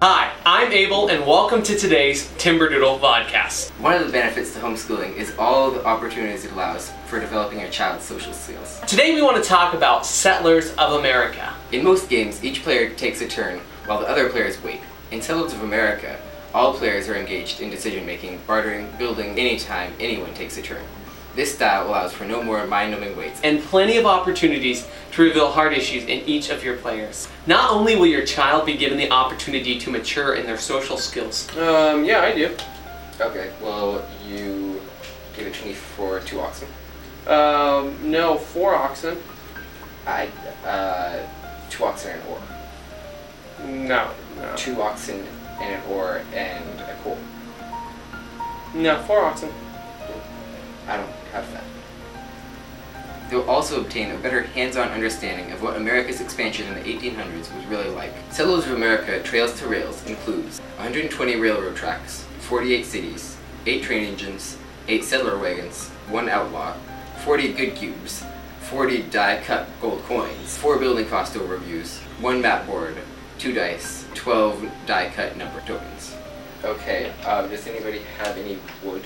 Hi, I'm Abel and welcome to today's Timberdoodle Vodcast. One of the benefits to homeschooling is all the opportunities it allows for developing your child's social skills. Today we want to talk about Settlers of America. In most games, each player takes a turn while the other players wait. In Settlers of America, all players are engaged in decision making, bartering, building anytime anyone takes a turn. This style allows for no more mind-numbing waits. and plenty of opportunities to reveal hard issues in each of your players. Not only will your child be given the opportunity to mature in their social skills. Um, yeah, I do. Okay, well, you give it to me for two oxen. Um, no, four oxen. I, uh, two oxen and an ore. No, no. Two oxen and an ore and a coal. No, four oxen. I don't have that. They'll also obtain a better hands-on understanding of what America's expansion in the 1800s was really like. Settlers of America Trails to Rails includes 120 railroad tracks, 48 cities, 8 train engines, 8 settler wagons, 1 outlaw, 40 good cubes, 40 die-cut gold coins, 4 building cost overviews, 1 map board, 2 dice, 12 die-cut number tokens. Okay, um, does anybody have any wood?